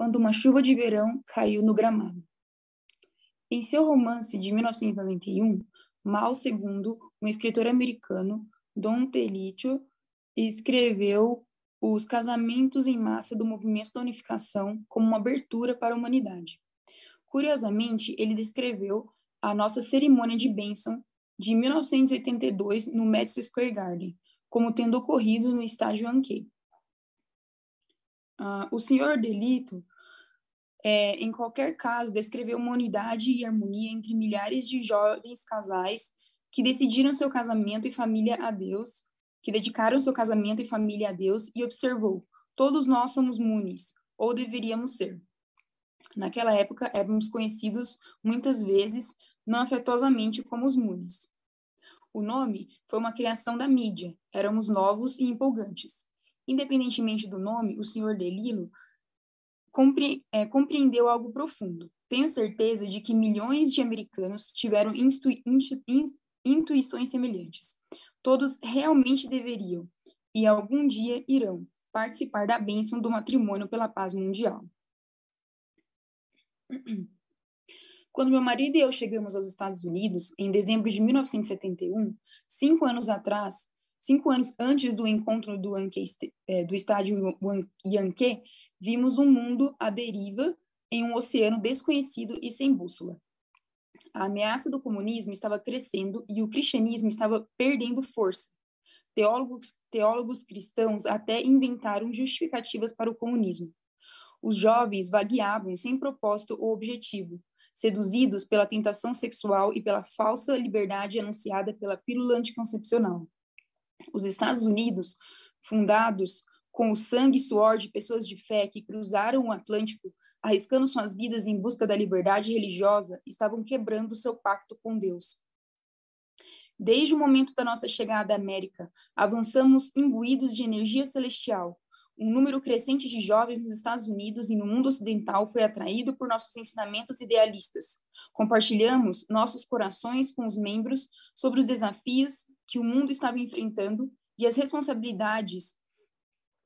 quando uma chuva de verão caiu no gramado. Em seu romance de 1991, Mao II, um escritor americano, Don Telitio, escreveu os casamentos em massa do movimento da unificação como uma abertura para a humanidade. Curiosamente, ele descreveu a nossa cerimônia de bênção de 1982 no Madison Square Garden, como tendo ocorrido no estádio Yankee. Uh, o senhor Delito, é, em qualquer caso, descreveu uma unidade e harmonia entre milhares de jovens casais que decidiram seu casamento e família a Deus, que dedicaram seu casamento e família a Deus e observou: todos nós somos munis, ou deveríamos ser. Naquela época, éramos conhecidos muitas vezes não afetuosamente como os munis. O nome foi uma criação da mídia, éramos novos e empolgantes. Independentemente do nome, o senhor Delilo compre, é, compreendeu algo profundo. Tenho certeza de que milhões de americanos tiveram intu, intu, intuições semelhantes. Todos realmente deveriam, e algum dia irão, participar da bênção do matrimônio pela paz mundial. Quando meu marido e eu chegamos aos Estados Unidos, em dezembro de 1971, cinco anos atrás, cinco anos antes do encontro do, Yankee, é, do estádio Yankee, vimos um mundo à deriva em um oceano desconhecido e sem bússola. A ameaça do comunismo estava crescendo e o cristianismo estava perdendo força. Teólogos, teólogos cristãos até inventaram justificativas para o comunismo. Os jovens vagueavam sem propósito ou objetivo, seduzidos pela tentação sexual e pela falsa liberdade anunciada pela pílula anticoncepcional. Os Estados Unidos, fundados com o sangue e suor de pessoas de fé que cruzaram o Atlântico, arriscando suas vidas em busca da liberdade religiosa, estavam quebrando seu pacto com Deus. Desde o momento da nossa chegada à América, avançamos imbuídos de energia celestial, um número crescente de jovens nos Estados Unidos e no mundo ocidental foi atraído por nossos ensinamentos idealistas. Compartilhamos nossos corações com os membros sobre os desafios que o mundo estava enfrentando e as responsabilidades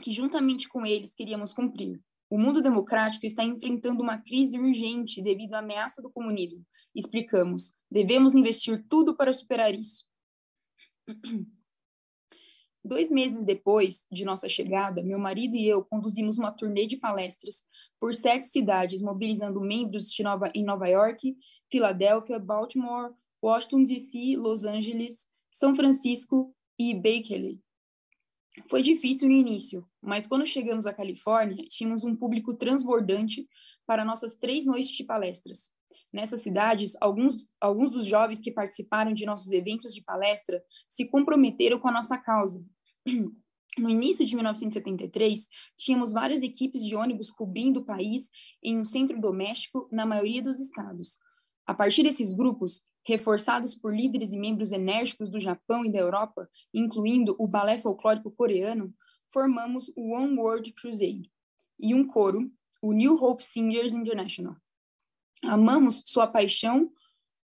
que, juntamente com eles, queríamos cumprir. O mundo democrático está enfrentando uma crise urgente devido à ameaça do comunismo. Explicamos, devemos investir tudo para superar isso. Dois meses depois de nossa chegada, meu marido e eu conduzimos uma turnê de palestras por sete cidades, mobilizando membros de Nova, em Nova York, Filadélfia, Baltimore, Washington D.C., Los Angeles, São Francisco e Berkeley. Foi difícil no início, mas quando chegamos à Califórnia, tínhamos um público transbordante para nossas três noites de palestras. Nessas cidades, alguns, alguns dos jovens que participaram de nossos eventos de palestra se comprometeram com a nossa causa No início de 1973, tínhamos várias equipes de ônibus cobrindo o país em um centro doméstico na maioria dos estados. A partir desses grupos, reforçados por líderes e membros enérgicos do Japão e da Europa, incluindo o balé folclórico coreano, formamos o One World Crusade e um coro, o New Hope Singers International. Amamos sua paixão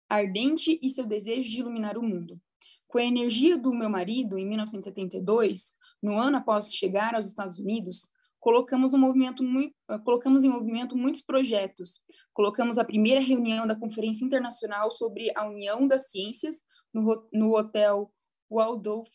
ardente e seu desejo de iluminar o mundo. Com a energia do meu marido, em 1972, no ano após chegar aos Estados Unidos, colocamos, um movimento muito, colocamos em movimento muitos projetos. Colocamos a primeira reunião da Conferência Internacional sobre a União das Ciências no, no Hotel Waldorf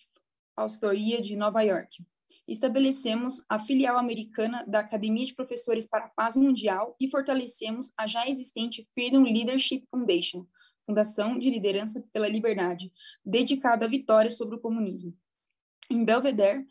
Astoria de Nova York. Estabelecemos a filial americana da Academia de Professores para a Paz Mundial e fortalecemos a já existente Freedom Leadership Foundation, Fundação de Liderança pela Liberdade, dedicada à vitória sobre o comunismo. Em Belvedere,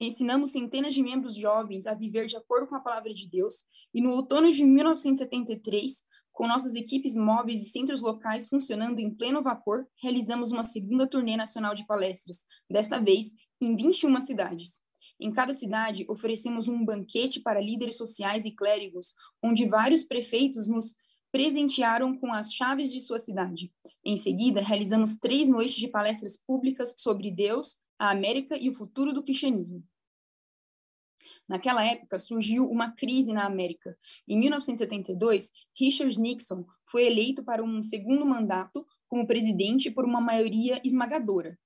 ensinamos centenas de membros jovens a viver de acordo com a palavra de Deus, e no outono de 1973, com nossas equipes móveis e centros locais funcionando em pleno vapor, realizamos uma segunda turnê nacional de palestras, desta vez em 21 cidades. Em cada cidade, oferecemos um banquete para líderes sociais e clérigos, onde vários prefeitos nos presentearam com as chaves de sua cidade. Em seguida, realizamos três noites de palestras públicas sobre Deus, a América e o futuro do cristianismo. Naquela época, surgiu uma crise na América. Em 1972, Richard Nixon foi eleito para um segundo mandato como presidente por uma maioria esmagadora.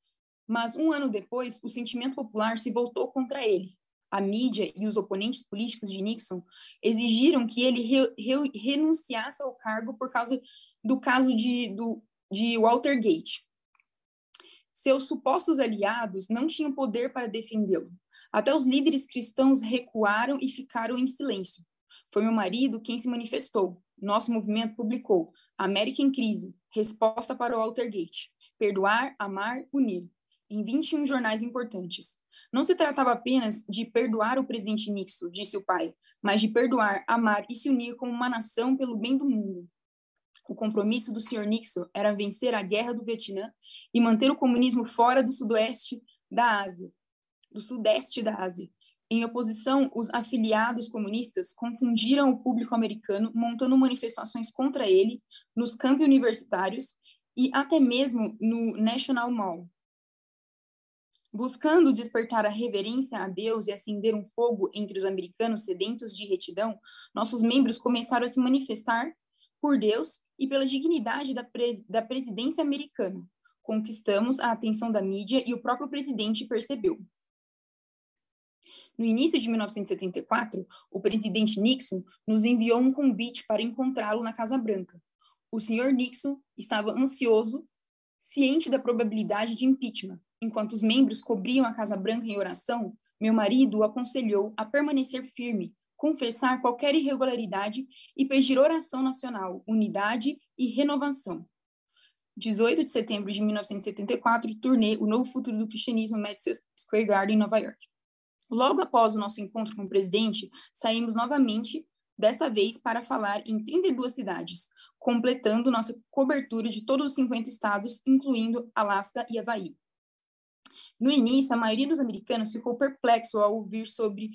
Mas um ano depois, o sentimento popular se voltou contra ele. a mídia e os oponentes políticos de Nixon exigiram que ele re, re, renunciasse ao cargo por causa do caso de, do, de. Seus supostos aliados não tinham poder para defendê-lo. Até os líderes cristãos recuaram e ficaram em silêncio. Foi meu marido quem se manifestou. Nosso movimento publicou América em Crise, Resposta para o Watergate, Perdoar, Amar, Unir, em 21 jornais importantes. Não se tratava apenas de perdoar o presidente Nixon, disse o pai, mas de perdoar, amar e se unir como uma nação pelo bem do mundo. O compromisso do Sr. Nixon era vencer a guerra do Vietnã e manter o comunismo fora do sudoeste da Ásia, do sudeste da Ásia. Em oposição, os afiliados comunistas confundiram o público americano, montando manifestações contra ele nos campos universitários e até mesmo no National Mall. Buscando despertar a reverência a Deus e acender um fogo entre os americanos sedentos de retidão, nossos membros começaram a se manifestar por Deus e pela dignidade da, pres da presidência americana. Conquistamos a atenção da mídia e o próprio presidente percebeu. No início de 1974, o presidente Nixon nos enviou um convite para encontrá-lo na Casa Branca. O senhor Nixon estava ansioso, ciente da probabilidade de impeachment, Enquanto os membros cobriam a Casa Branca em oração, meu marido o aconselhou a permanecer firme, confessar qualquer irregularidade e pedir oração nacional, unidade e renovação. 18 de setembro de 1974, turnê O Novo Futuro do Cristianismo Madison Square Garden, Nova York. Logo após o nosso encontro com o presidente, saímos novamente, desta vez para falar em 32 cidades, completando nossa cobertura de todos os 50 estados, incluindo Alasca e Havaí. No início, a maioria dos americanos ficou perplexo ao ouvir sobre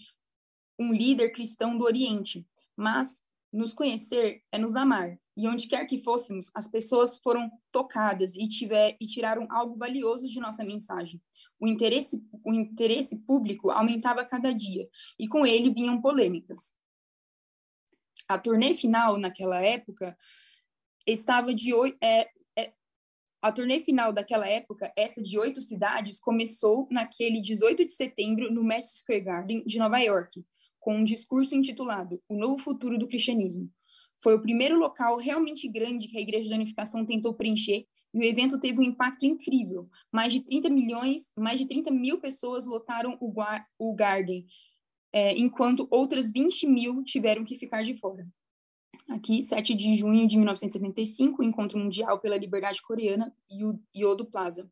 um líder cristão do Oriente, mas nos conhecer é nos amar. E onde quer que fôssemos, as pessoas foram tocadas e, tiver, e tiraram algo valioso de nossa mensagem. O interesse, o interesse público aumentava cada dia, e com ele vinham polêmicas. A turnê final, naquela época, estava de, é, a turnê final daquela época, esta de oito cidades, começou naquele 18 de setembro no Madison Square Garden de Nova York, com um discurso intitulado O Novo Futuro do Cristianismo. Foi o primeiro local realmente grande que a Igreja da Unificação tentou preencher e o evento teve um impacto incrível. Mais de 30 milhões, mais de 30 mil pessoas lotaram o, o Garden, é, enquanto outras 20 mil tiveram que ficar de fora. Aqui, 7 de junho de 1975, Encontro Mundial pela Liberdade Coreana, Yodo Plaza.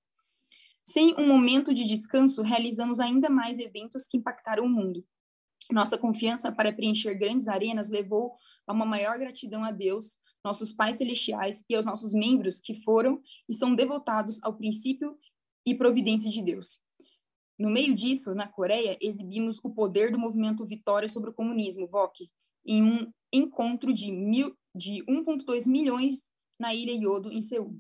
Sem um momento de descanso, realizamos ainda mais eventos que impactaram o mundo. Nossa confiança para preencher grandes arenas levou a uma maior gratidão a Deus, nossos pais celestiais e aos nossos membros que foram e são devotados ao princípio e providência de Deus. No meio disso, na Coreia, exibimos o poder do movimento Vitória sobre o Comunismo, VOC, em um encontro de, de 1,2 milhões na ilha Yodo, em Seul.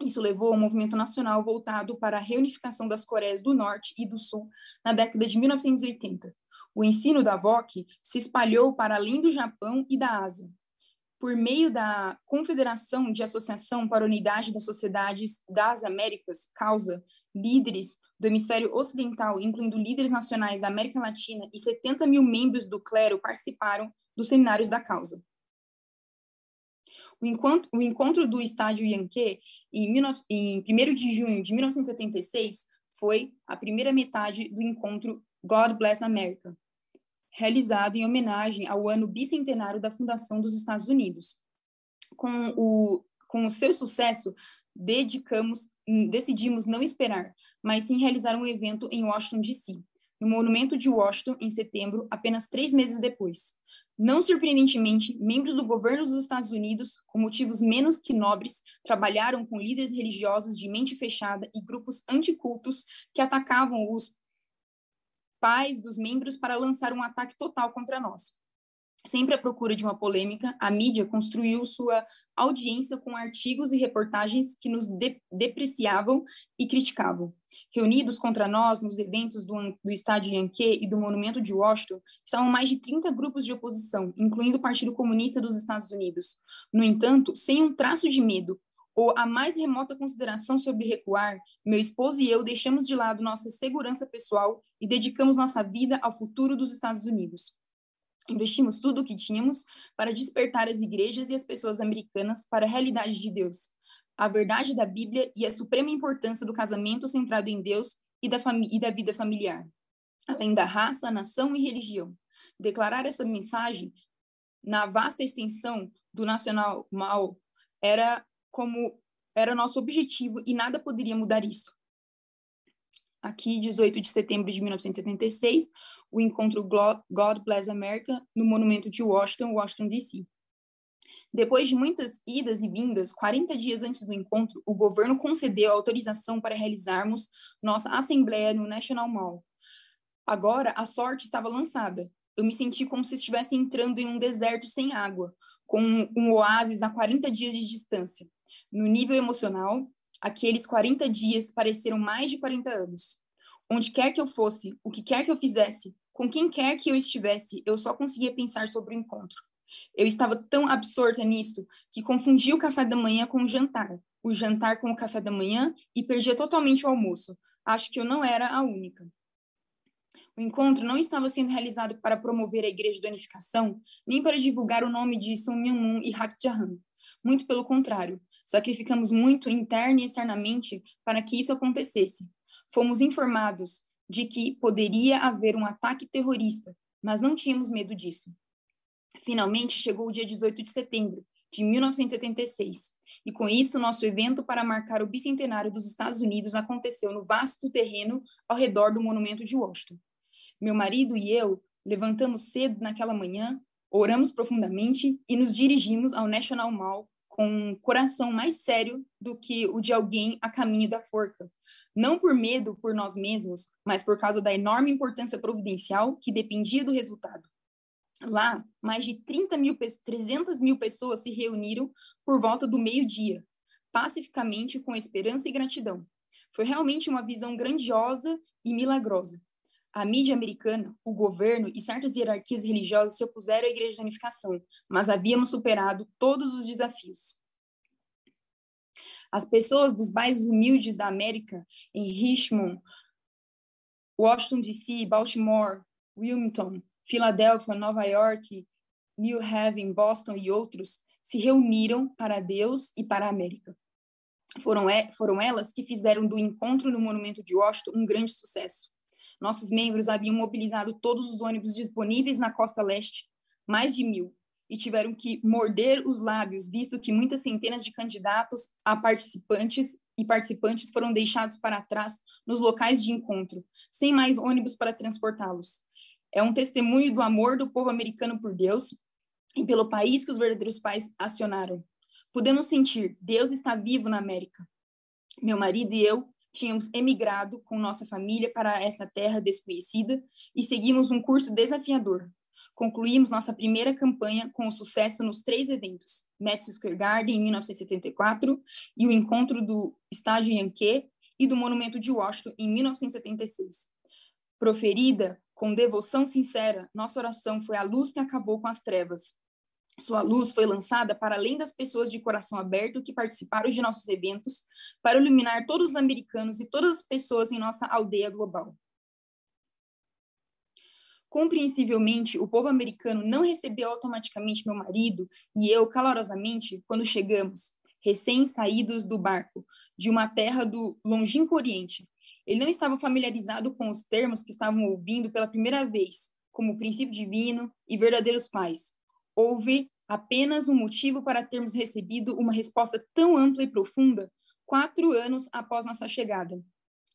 Isso levou ao movimento nacional voltado para a reunificação das Coreias do Norte e do Sul na década de 1980. O ensino da VOC se espalhou para além do Japão e da Ásia. Por meio da Confederação de Associação para a Unidade das Sociedades das Américas, causa, líderes do hemisfério ocidental, incluindo líderes nacionais da América Latina e 70 mil membros do clero participaram dos seminários da causa. O encontro, o encontro do estádio Yankee, em, em 1 de junho de 1976, foi a primeira metade do encontro God Bless America, realizado em homenagem ao ano bicentenário da fundação dos Estados Unidos. Com o, com o seu sucesso, dedicamos, decidimos não esperar, mas sim realizar um evento em Washington, D.C., no Monumento de Washington, em setembro, apenas três meses depois. Não surpreendentemente, membros do governo dos Estados Unidos, com motivos menos que nobres, trabalharam com líderes religiosos de mente fechada e grupos anticultos que atacavam os pais dos membros para lançar um ataque total contra nós. Sempre à procura de uma polêmica, a mídia construiu sua audiência com artigos e reportagens que nos de depreciavam e criticavam. Reunidos contra nós nos eventos do, do Estádio Yankee e do Monumento de Washington, estavam mais de 30 grupos de oposição, incluindo o Partido Comunista dos Estados Unidos. No entanto, sem um traço de medo, ou a mais remota consideração sobre recuar, meu esposo e eu deixamos de lado nossa segurança pessoal e dedicamos nossa vida ao futuro dos Estados Unidos. Investimos tudo o que tínhamos para despertar as igrejas e as pessoas americanas para a realidade de Deus, a verdade da Bíblia e a suprema importância do casamento centrado em Deus e da, e da vida familiar, além da raça, nação e religião. Declarar essa mensagem na vasta extensão do nacional mal era como era nosso objetivo e nada poderia mudar isso. Aqui, 18 de setembro de 1976, o encontro God Bless America no Monumento de Washington, Washington, D.C. Depois de muitas idas e vindas, 40 dias antes do encontro, o governo concedeu autorização para realizarmos nossa assembleia no National Mall. Agora, a sorte estava lançada. Eu me senti como se estivesse entrando em um deserto sem água, com um oásis a 40 dias de distância. No nível emocional, aqueles 40 dias pareceram mais de 40 anos. Onde quer que eu fosse, o que quer que eu fizesse, com quem quer que eu estivesse, eu só conseguia pensar sobre o encontro. Eu estava tão absorta nisto que confundia o café da manhã com o jantar, o jantar com o café da manhã e perdia totalmente o almoço. Acho que eu não era a única. O encontro não estava sendo realizado para promover a Igreja da Unificação, nem para divulgar o nome de Sun Myung-moon e Hak Jahan. Muito pelo contrário, Sacrificamos muito interna e externamente para que isso acontecesse. Fomos informados de que poderia haver um ataque terrorista, mas não tínhamos medo disso. Finalmente chegou o dia 18 de setembro de 1976, e com isso nosso evento para marcar o bicentenário dos Estados Unidos aconteceu no vasto terreno ao redor do monumento de Washington. Meu marido e eu levantamos cedo naquela manhã, oramos profundamente e nos dirigimos ao National Mall com um coração mais sério do que o de alguém a caminho da forca. Não por medo por nós mesmos, mas por causa da enorme importância providencial que dependia do resultado. Lá, mais de 30 mil, 300 mil pessoas se reuniram por volta do meio-dia, pacificamente com esperança e gratidão. Foi realmente uma visão grandiosa e milagrosa. A mídia americana, o governo e certas hierarquias religiosas se opuseram à Igreja da Unificação, mas havíamos superado todos os desafios. As pessoas dos bairros humildes da América, em Richmond, Washington, D.C., Baltimore, Wilmington, Filadélfia, Nova York, New Haven, Boston e outros, se reuniram para Deus e para a América. Foram, foram elas que fizeram do encontro no Monumento de Washington um grande sucesso. Nossos membros haviam mobilizado todos os ônibus disponíveis na costa leste, mais de mil, e tiveram que morder os lábios, visto que muitas centenas de candidatos a participantes e participantes foram deixados para trás nos locais de encontro, sem mais ônibus para transportá-los. É um testemunho do amor do povo americano por Deus e pelo país que os verdadeiros pais acionaram. Podemos sentir, Deus está vivo na América. Meu marido e eu tínhamos emigrado com nossa família para essa terra desconhecida e seguimos um curso desafiador. Concluímos nossa primeira campanha com sucesso nos três eventos: Madison Square Garden em 1974 e o encontro do Estádio Yankee e do Monumento de Washington em 1976. Proferida com devoção sincera, nossa oração foi a luz que acabou com as trevas, sua luz foi lançada para além das pessoas de coração aberto que participaram de nossos eventos, para iluminar todos os americanos e todas as pessoas em nossa aldeia global. Compreensivelmente, o povo americano não recebeu automaticamente meu marido e eu calorosamente quando chegamos, recém-saídos do barco, de uma terra do longínquo Oriente. Ele não estava familiarizado com os termos que estavam ouvindo pela primeira vez, como princípio divino e verdadeiros pais houve apenas um motivo para termos recebido uma resposta tão ampla e profunda quatro anos após nossa chegada.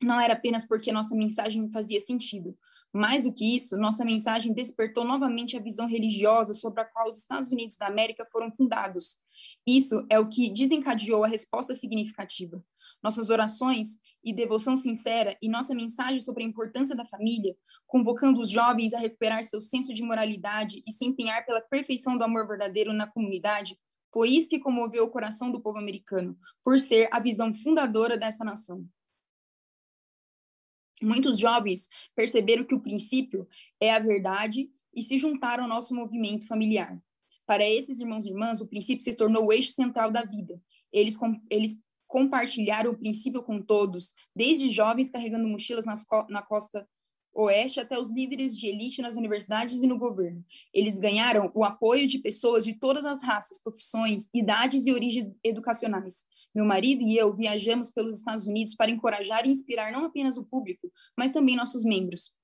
Não era apenas porque nossa mensagem fazia sentido. Mais do que isso, nossa mensagem despertou novamente a visão religiosa sobre a qual os Estados Unidos da América foram fundados. Isso é o que desencadeou a resposta significativa. Nossas orações e devoção sincera e nossa mensagem sobre a importância da família, convocando os jovens a recuperar seu senso de moralidade e se empenhar pela perfeição do amor verdadeiro na comunidade, foi isso que comoveu o coração do povo americano, por ser a visão fundadora dessa nação. Muitos jovens perceberam que o princípio é a verdade e se juntaram ao nosso movimento familiar. Para esses irmãos e irmãs, o princípio se tornou o eixo central da vida, Eles, eles compartilharam o princípio com todos, desde jovens carregando mochilas nas, na costa oeste até os líderes de elite nas universidades e no governo. Eles ganharam o apoio de pessoas de todas as raças, profissões, idades e origens educacionais. Meu marido e eu viajamos pelos Estados Unidos para encorajar e inspirar não apenas o público, mas também nossos membros.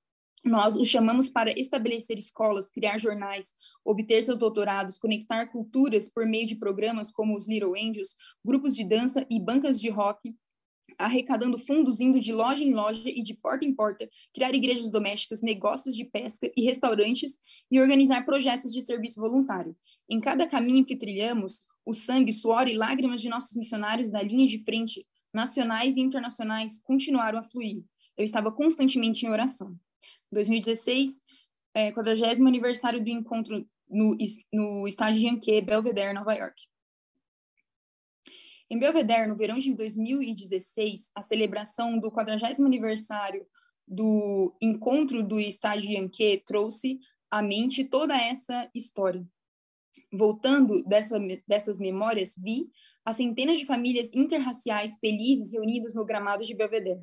Nós os chamamos para estabelecer escolas, criar jornais, obter seus doutorados, conectar culturas por meio de programas como os Little Angels, grupos de dança e bancas de rock, arrecadando fundos indo de loja em loja e de porta em porta, criar igrejas domésticas, negócios de pesca e restaurantes e organizar projetos de serviço voluntário. Em cada caminho que trilhamos, o sangue, suor e lágrimas de nossos missionários da linha de frente, nacionais e internacionais, continuaram a fluir. Eu estava constantemente em oração. 2016, é, 40 aniversário do encontro no, no estádio Yankee, Belvedere, Nova York. Em Belvedere, no verão de 2016, a celebração do 40 aniversário do encontro do estádio Yankee trouxe à mente toda essa história. Voltando dessa, dessas memórias, vi as centenas de famílias interraciais felizes reunidas no gramado de Belvedere.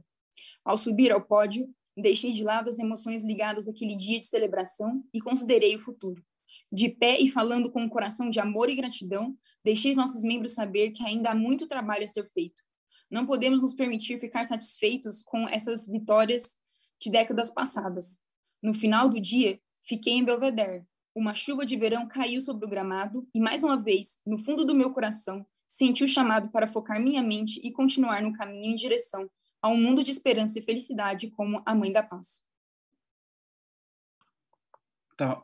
Ao subir ao pódio, deixei de lado as emoções ligadas àquele dia de celebração e considerei o futuro. De pé e falando com um coração de amor e gratidão, deixei nossos membros saber que ainda há muito trabalho a ser feito. Não podemos nos permitir ficar satisfeitos com essas vitórias de décadas passadas. No final do dia, fiquei em Belvedere. Uma chuva de verão caiu sobre o gramado e, mais uma vez, no fundo do meu coração, senti o chamado para focar minha mente e continuar no caminho em direção a um mundo de esperança e felicidade como a Mãe da Paz. Tá,